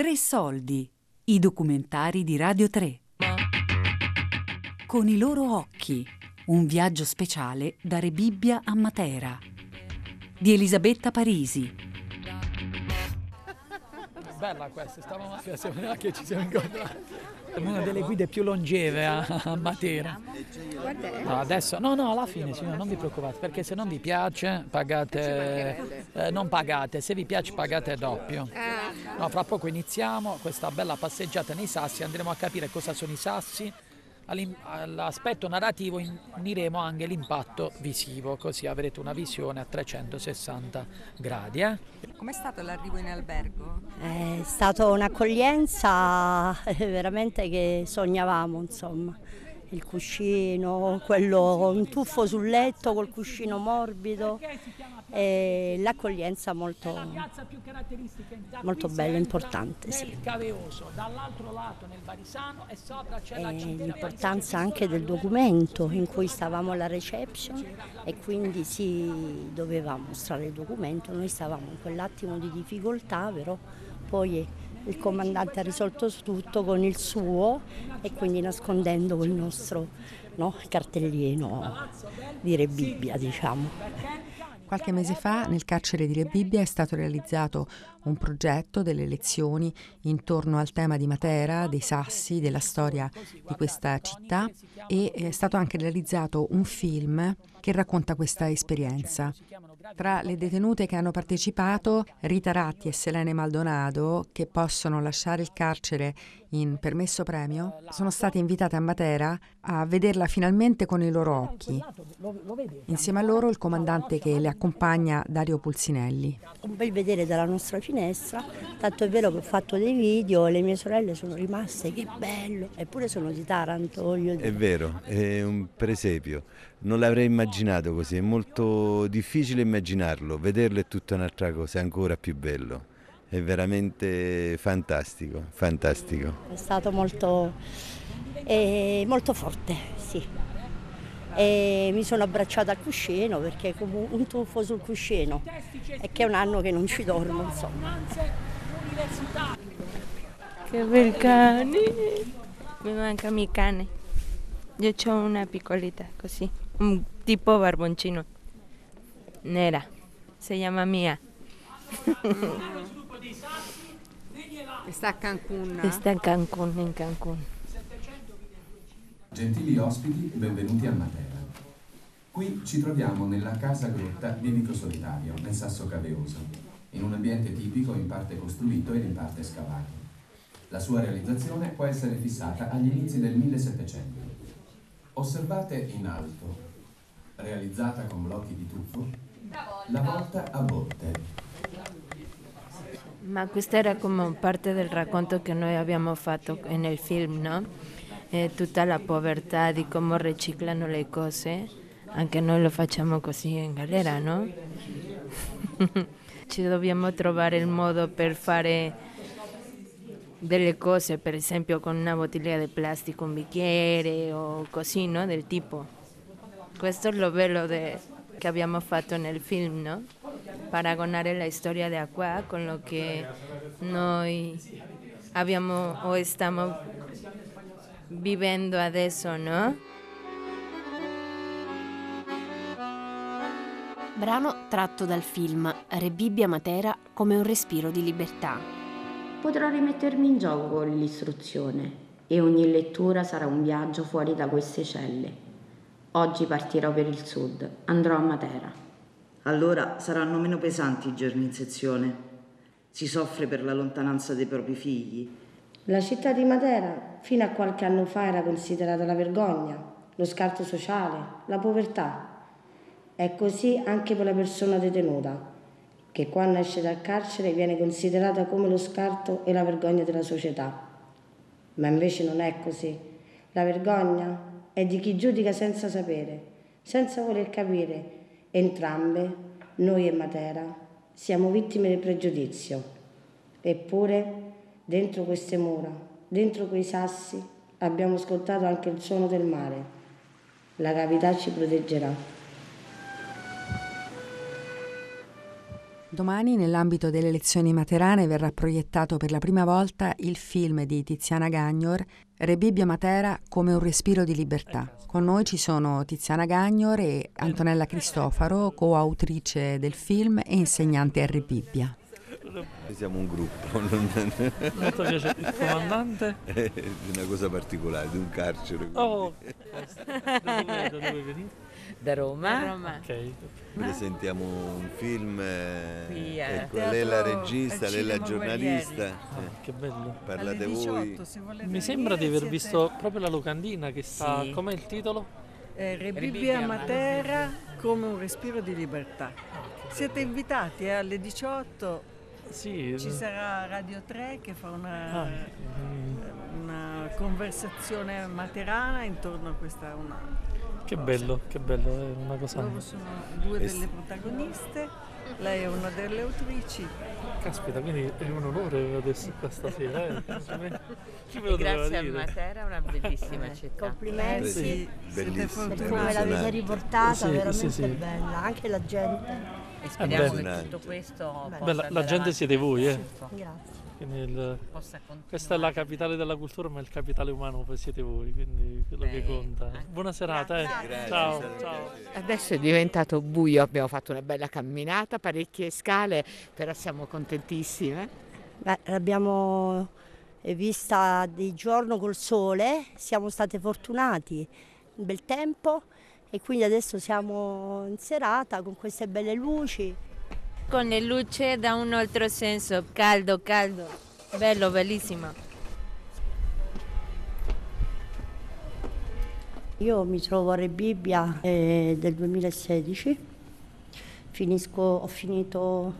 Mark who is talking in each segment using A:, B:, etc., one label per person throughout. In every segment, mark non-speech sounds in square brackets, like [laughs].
A: Tre soldi, i documentari di Radio 3. Con i loro occhi, un viaggio speciale da Rebibbia a Matera. Di Elisabetta Parisi.
B: Bella questa, stavamo a che ci siamo incontrati. È una delle guide più longeve a, a Matera. No, adesso, no, no, alla fine, signora, non vi preoccupate, perché se non vi piace pagate, eh, non pagate, se vi piace pagate doppio. No, fra poco iniziamo questa bella passeggiata nei sassi, andremo a capire cosa sono i sassi all'aspetto narrativo uniremo anche l'impatto visivo, così avrete una visione a 360 gradi. Eh?
C: Com'è stato l'arrivo in albergo?
D: È stata un'accoglienza veramente che sognavamo, insomma. Il cuscino, quello, un tuffo sul letto col cuscino morbido e l'accoglienza molto, molto bella, importante. Sì. l'importanza anche del documento in cui stavamo alla reception e quindi si doveva mostrare il documento, noi stavamo in quell'attimo di difficoltà però poi il comandante ha risolto tutto con il suo e quindi nascondendo il nostro no, cartellino di Rebibbia diciamo.
E: Qualche mese fa nel carcere di Rebibbia è stato realizzato un progetto delle lezioni intorno al tema di Matera, dei sassi, della storia di questa città e è stato anche realizzato un film che racconta questa esperienza. Tra le detenute che hanno partecipato, Rita Ratti e Selene Maldonado, che possono lasciare il carcere in permesso premio, sono state invitate a Matera a vederla finalmente con i loro occhi. Insieme a loro il comandante che le accompagna, Dario Pulsinelli.
D: Un bel vedere dalla nostra finestra, tanto è vero che ho fatto dei video e le mie sorelle sono rimaste, che bello, eppure sono di Taranto.
F: È vero, è un presepio, non l'avrei immaginato così, è molto difficile immaginarlo, vederlo è tutta un'altra cosa, è ancora più bello è veramente fantastico, fantastico.
D: È stato molto, eh, molto forte, sì. E mi sono abbracciata al cuscino perché è come un tuffo sul cuscino e che è un anno che non ci dormo, insomma.
G: Che bel cane! Mi manca mio cane. Io ho una piccolita così, un tipo barboncino, nera, si chiama Mia.
C: Sta a Cancun?
G: Sta a Cancun, in Cancun.
H: Gentili ospiti, benvenuti a Matera. Qui ci troviamo nella casa grotta di Vico Solitario, nel Sasso Caveoso, in un ambiente tipico in parte costruito ed in parte scavato. La sua realizzazione può essere fissata agli inizi del 1700. Osservate in alto, realizzata con blocchi di tuffo, la volta a botte
G: ma questa era come parte del racconto che noi abbiamo fatto nel film, no? E tutta la povertà di come riciclano le cose, anche noi lo facciamo così in galera, no? [laughs] Ci dobbiamo trovare il modo per fare delle cose, per esempio con una bottiglia di plastica, un bicchiere o così, no? Del tipo. Questo è lo bello de, che abbiamo fatto nel film, no? paragonare la storia di Acqua con lo che noi abbiamo o stiamo vivendo adesso, no?
I: Brano tratto dal film Rebibbia Matera come un respiro di libertà.
J: Potrò rimettermi in gioco con l'istruzione e ogni lettura sarà un viaggio fuori da queste celle. Oggi partirò per il sud, andrò a Matera.
K: Allora saranno meno pesanti i giorni in sezione. Si soffre per la lontananza dei propri figli.
L: La città di Matera fino a qualche anno fa era considerata la vergogna, lo scarto sociale, la povertà. È così anche per la persona detenuta, che quando esce dal carcere viene considerata come lo scarto e la vergogna della società. Ma invece non è così. La vergogna è di chi giudica senza sapere, senza voler capire Entrambe, noi e Matera, siamo vittime del pregiudizio. Eppure, dentro queste mura, dentro quei sassi, abbiamo ascoltato anche il suono del mare. La cavità ci proteggerà.
E: Domani, nell'ambito delle elezioni materane, verrà proiettato per la prima volta il film di Tiziana Gagnor, Re Bibbia Matera come un respiro di libertà. Con noi ci sono Tiziana Gagnor e Antonella Cristofaro, coautrice del film e insegnante a Re Bibbia.
F: Noi siamo un gruppo. [laughs]
B: Non... Molto piace. Il comandante?
F: È una cosa particolare, di un carcere.
B: Oh, da dove, da dove venite?
M: Da Roma.
G: Da Roma.
B: Ok.
F: Presentiamo un film, eh,
M: Qui, eh.
F: ecco, lei è la regista, lei è la giornalista,
B: Ah,
F: eh,
B: che bello.
F: parlate
C: Alle 18,
F: voi.
C: se
B: Mi sembra di aver visto proprio la locandina che sta.
M: Sì.
B: Com'è il titolo?
C: eh, Re
M: Re
C: Bibbia
M: Bibbia
C: Matera come un respiro di libertà. Siete invitati eh, alle 18,
B: Sì.
C: ci sarà Radio 3 che fa una,
B: Ah, mm,
C: una conversazione materana intorno a questa una,
B: che bello, che bello, è una cosa.
C: Loro sono due delle protagoniste, lei è una delle autrici.
B: Caspita, quindi è un onore adesso qua stasera. Eh? [laughs]
M: Grazie a? Matera, una bellissima città.
D: Complimenti.
C: Eh sì, siete
F: bellissimo,
D: Per
C: fortunati.
D: come l'avete riportata,
B: Sì,
D: veramente
B: sì, sì.
D: bella, anche la gente.
M: E speriamo che tutto questo possa
B: Beh, la, la gente siete voi, eh. Il- questa è la capitale della cultura, ma il capitale umano poi siete voi, quindi quello che
M: Beh,
B: conta.
M: anche-
B: Buona serata, eh.
F: Grazie,
B: Ciao, ciao.
F: un.
M: Adesso è diventato buio, abbiamo fatto una bella camminata, parecchie scale, però siamo contentissime.
D: Beh, l'abbiamo eh, vista di giorno col sole, siamo state fortunati, bel tempo e quindi adesso siamo in serata con queste belle luci.
G: Con le luci da un altro senso, caldo, caldo, bello, bellissimo.
D: Io mi trovo a Re Bibbia eh, del 2016, Finisco- ho finito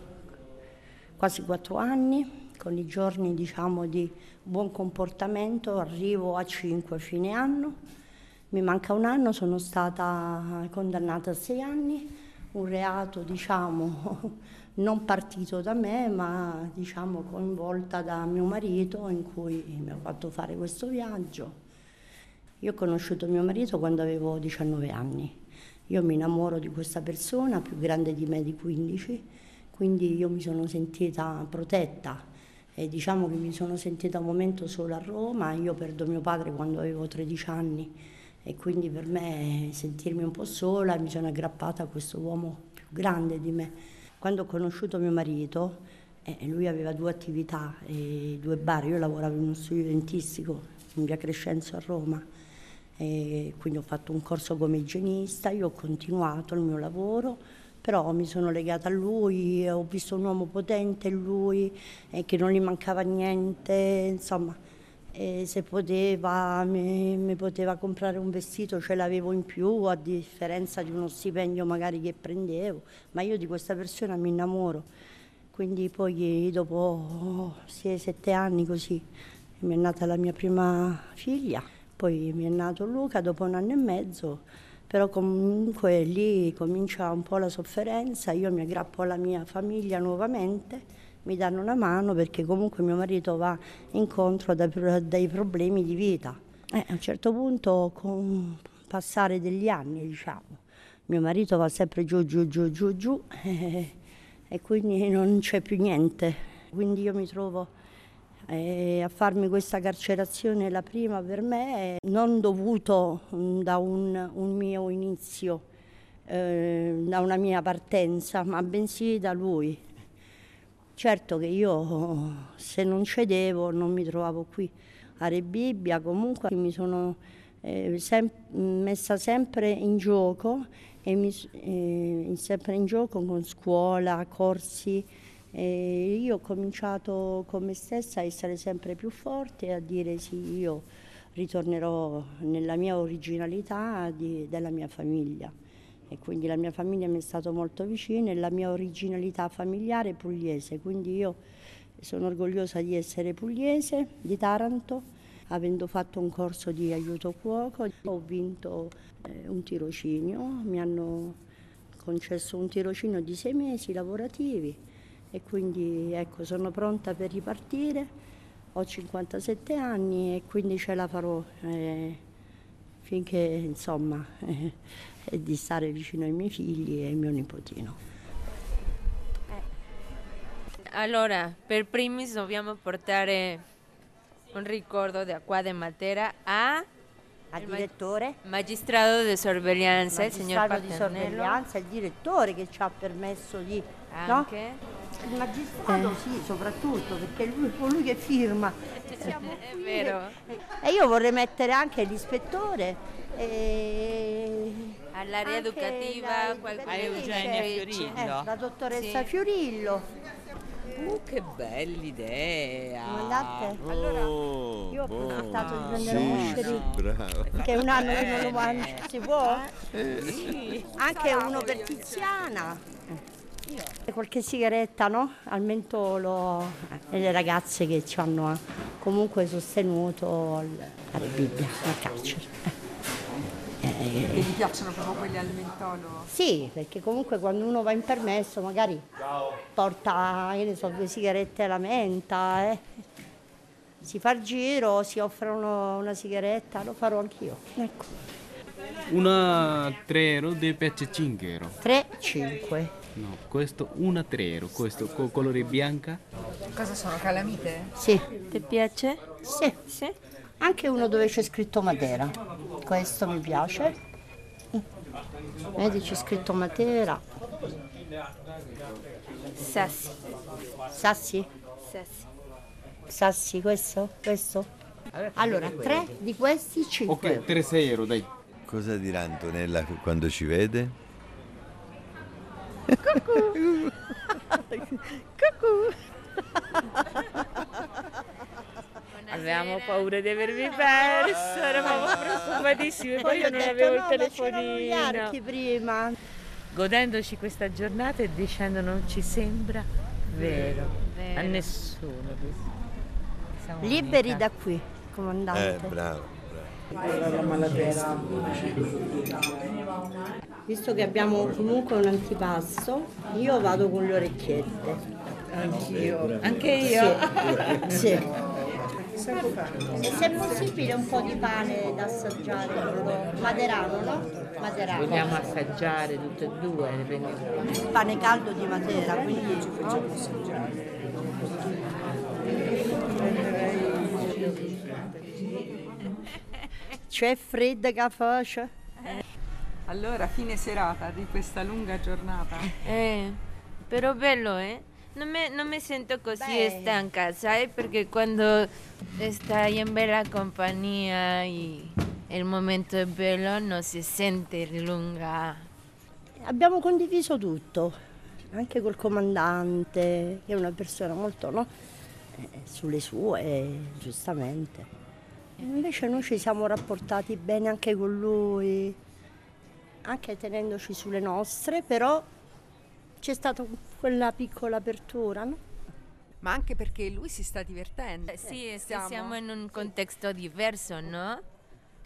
D: quasi quattro anni con i giorni diciamo di buon comportamento, arrivo a cinque fine anno, mi manca un anno, sono stata condannata a sei anni, un reato diciamo [laughs] non partito da me ma diciamo coinvolta da mio marito in cui mi ha fatto fare questo viaggio. Io ho conosciuto mio marito quando avevo 19 anni. Io mi innamoro di questa persona più grande di me di 15, quindi io mi sono sentita protetta e diciamo che mi sono sentita un momento solo a Roma. Io perdo mio padre quando avevo 13 anni e quindi per me sentirmi un po' sola mi sono aggrappata a questo uomo più grande di me. Quando ho conosciuto mio marito, eh, lui aveva due attività, e due bar, io lavoravo in uno studio dentistico in via Crescenzo a Roma. E quindi ho fatto un corso come igienista, io ho continuato il mio lavoro, però mi sono legata a lui, ho visto un uomo potente in lui, eh, che non gli mancava niente, insomma, e se poteva mi, mi poteva comprare un vestito ce l'avevo in più, a differenza di uno stipendio magari che prendevo, ma io di questa persona mi innamoro. Quindi poi dopo sei, sette anni così mi è nata la mia prima figlia. Poi mi è nato Luca dopo un anno e mezzo, però comunque lì comincia un po' la sofferenza, io mi aggrappo alla mia famiglia nuovamente, mi danno una mano perché comunque mio marito va incontro dai, dai problemi di vita. Eh, a un certo punto, con passare degli anni, diciamo, mio marito va sempre giù, giù, giù, giù, giù eh, [laughs] e quindi non c'è più niente. Quindi io mi trovo eh, a farmi questa carcerazione la prima per me, non dovuto mm, da un, un mio inizio, eh, da una mia partenza, ma bensì da lui. Certo che io se non cedevo non mi trovavo qui a Re Bibbia, comunque mi sono eh, sem- messa sempre in gioco mi, eh, sempre in gioco con scuola, corsi. E io ho cominciato con me stessa a essere sempre più forte e a dire sì, io ritornerò nella mia originalità di- della mia famiglia. E quindi la mia famiglia mi è stata molto vicina e la mia originalità familiare è pugliese, quindi io sono orgogliosa di essere pugliese, di Taranto, avendo fatto un corso di aiuto cuoco, ho vinto eh, un tirocinio, mi hanno concesso un tirocinio di sei mesi lavorativi e quindi ecco, sono pronta per ripartire, ho 57 anni e quindi ce la farò eh, finché insomma eh, di stare vicino ai miei figli e al mio nipotino.
G: Allora, per primis dobbiamo portare un ricordo da qua di Matera a
D: al direttore
G: magistrato di sorveglianza, il signor
D: magistrato di sorveglianza, il direttore che ci ha permesso di...
G: Anche?
D: No? Il magistrato sì, soprattutto, perché è lui, colui che firma. Siamo
G: È
D: qui
G: vero.
D: E, e io vorrei mettere anche l'ispettore. E
G: All'area educativa,
D: la
G: qualcuno
D: ispettrice,
N: Eugenia Fiorillo.
D: eh, la dottoressa
G: Sì.
D: Fiorillo.
N: Uh, che bella idea!
D: Comandante?
F: Oh,
D: Io ho approfittato di prendere
F: Sì,
D: un muscerino.
F: Bravo.
D: Che è un anno che non lo mangio. Si può?
F: Eh.
D: Anche uno per Tiziana. E Qualche sigaretta, no? Al mentolo. E le ragazze che ci hanno eh, comunque sostenuto alla Bibbia, al carcere.
O: Che gli piacciono proprio quelli al mentolo?
D: Sì, perché comunque quando uno va in permesso magari porta, che ne so, due sigarette alla menta, eh. si fa il giro, si offrono una sigaretta, lo farò anch'io. Ecco.
P: Una 3 euro deve piace 5 euro.
D: 3, 5.
P: No, questo una 3 euro, questo con colore bianca.
O: Cosa sono, calamite?
D: Sì.
G: Ti piace?
D: Sì.
G: Sì.
D: Anche uno dove c'è scritto Matera. Questo mi piace. Vedi c'è scritto Matera.
G: Sassi.
D: Sassi?
G: Sassi.
D: Sassi, questo? Questo? Allora, tre di questi 5
P: Ok, 3 euro, dai.
F: Cosa dirà Antonella quando ci vede? [laughs]
G: Avevamo paura di avervi perso, eravamo preoccupatissimi, poi io non
D: detto,
G: avevo il
D: no,
G: telefonino.
D: prima.
G: Godendoci questa giornata e dicendo non ci sembra vero,
D: Vero.
G: a nessuno. Siamo
D: Liberi da qui, comandante.
F: Eh, bravo.
D: Visto che abbiamo comunque un antipasto, io vado con le orecchiette.
O: Anch'io.
G: Anche io.
D: Sì. sì. E se è possibile un po' di pane da assaggiare, quello maderano, no? Maderano.
G: Vogliamo assaggiare tutte e due, dipende.
D: Pane caldo di Matera, quindi no? C'è fredda che faccia?
O: Allora, fine serata di questa lunga giornata.
G: Eh, però bello, eh? Non mi, non mi sento così
D: Beh.
G: stanca, sai? Perché quando stai in bella compagnia e il momento è bello, non si sente lunga.
D: Abbiamo condiviso tutto, anche col comandante, che è una persona molto no? Eh, sulle sue, giustamente. Invece noi ci siamo rapportati bene anche con lui, anche tenendoci sulle nostre, però c'è stata quella piccola apertura, no?
O: Ma anche perché lui si sta divertendo.
G: Eh, Sì, e se
O: Siamo-
G: siamo in un contesto diverso, no?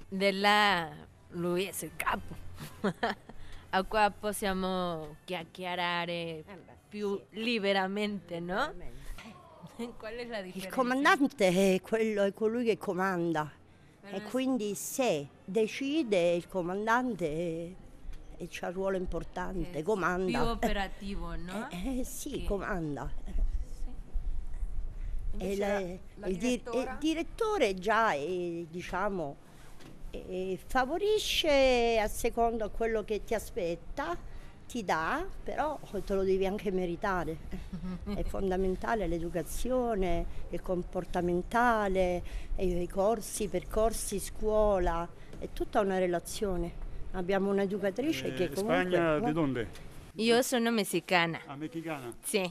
G: Di là lui è il capo. [laughs] A qua possiamo chiacchierare più liberamente, no? [laughs] Qual è la
D: Il
G: differenza?
D: comandante è, quello, è colui che comanda e quindi se decide il comandante e, c'ha un ruolo importante, comanda.
G: più operativo, no?
D: Eh, eh, sì,
G: Che-
D: comanda.
O: Invece
D: la-
O: la-
D: il, di-
O: direttora?
D: il direttore già eh, diciamo, eh, favorisce a secondo quello che ti aspetta, ti dà, però te lo devi anche meritare. [laughs] È fondamentale l'educazione, il comportamentale, eh, i corsi, i percorsi, scuola, è tutta una relazione. Abbiamo un'educatrice che comunque... No?
Q: ¿de dónde?
G: Io sono messicana.
Q: Ah, mexicana.
G: Sì,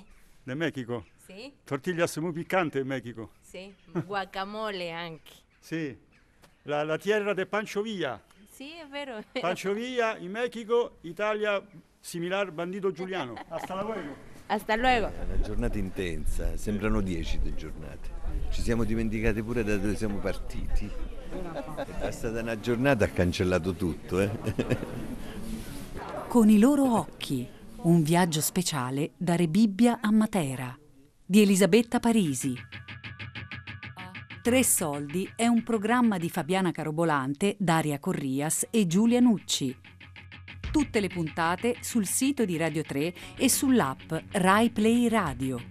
Q: De México.
G: sì,
Q: Tortillas muy picantes en México.
G: sì. Guacamole anche.
Q: Sí. La, la tierra de Pancho Villa.
G: Sì, è vero. è vero.
Q: Pancho Villa in México, Italia similar Bandito Giuliano. Hasta luego.
G: Hasta luego.
F: È una giornata intensa, sembrano dieci le giornate. Ci siamo dimenticati pure da dove siamo partiti. È stata una giornata, ha cancellato tutto. Eh?
A: Con i loro occhi, un viaggio speciale da Rebibbia a Matera, di Elisabetta Parisi. Tre soldi è un programma di Fabiana Carobolante, Daria Corrias e Giulia Nucci. Tutte le puntate sul sito di Radio 3 e sull'app Rai Play Radio.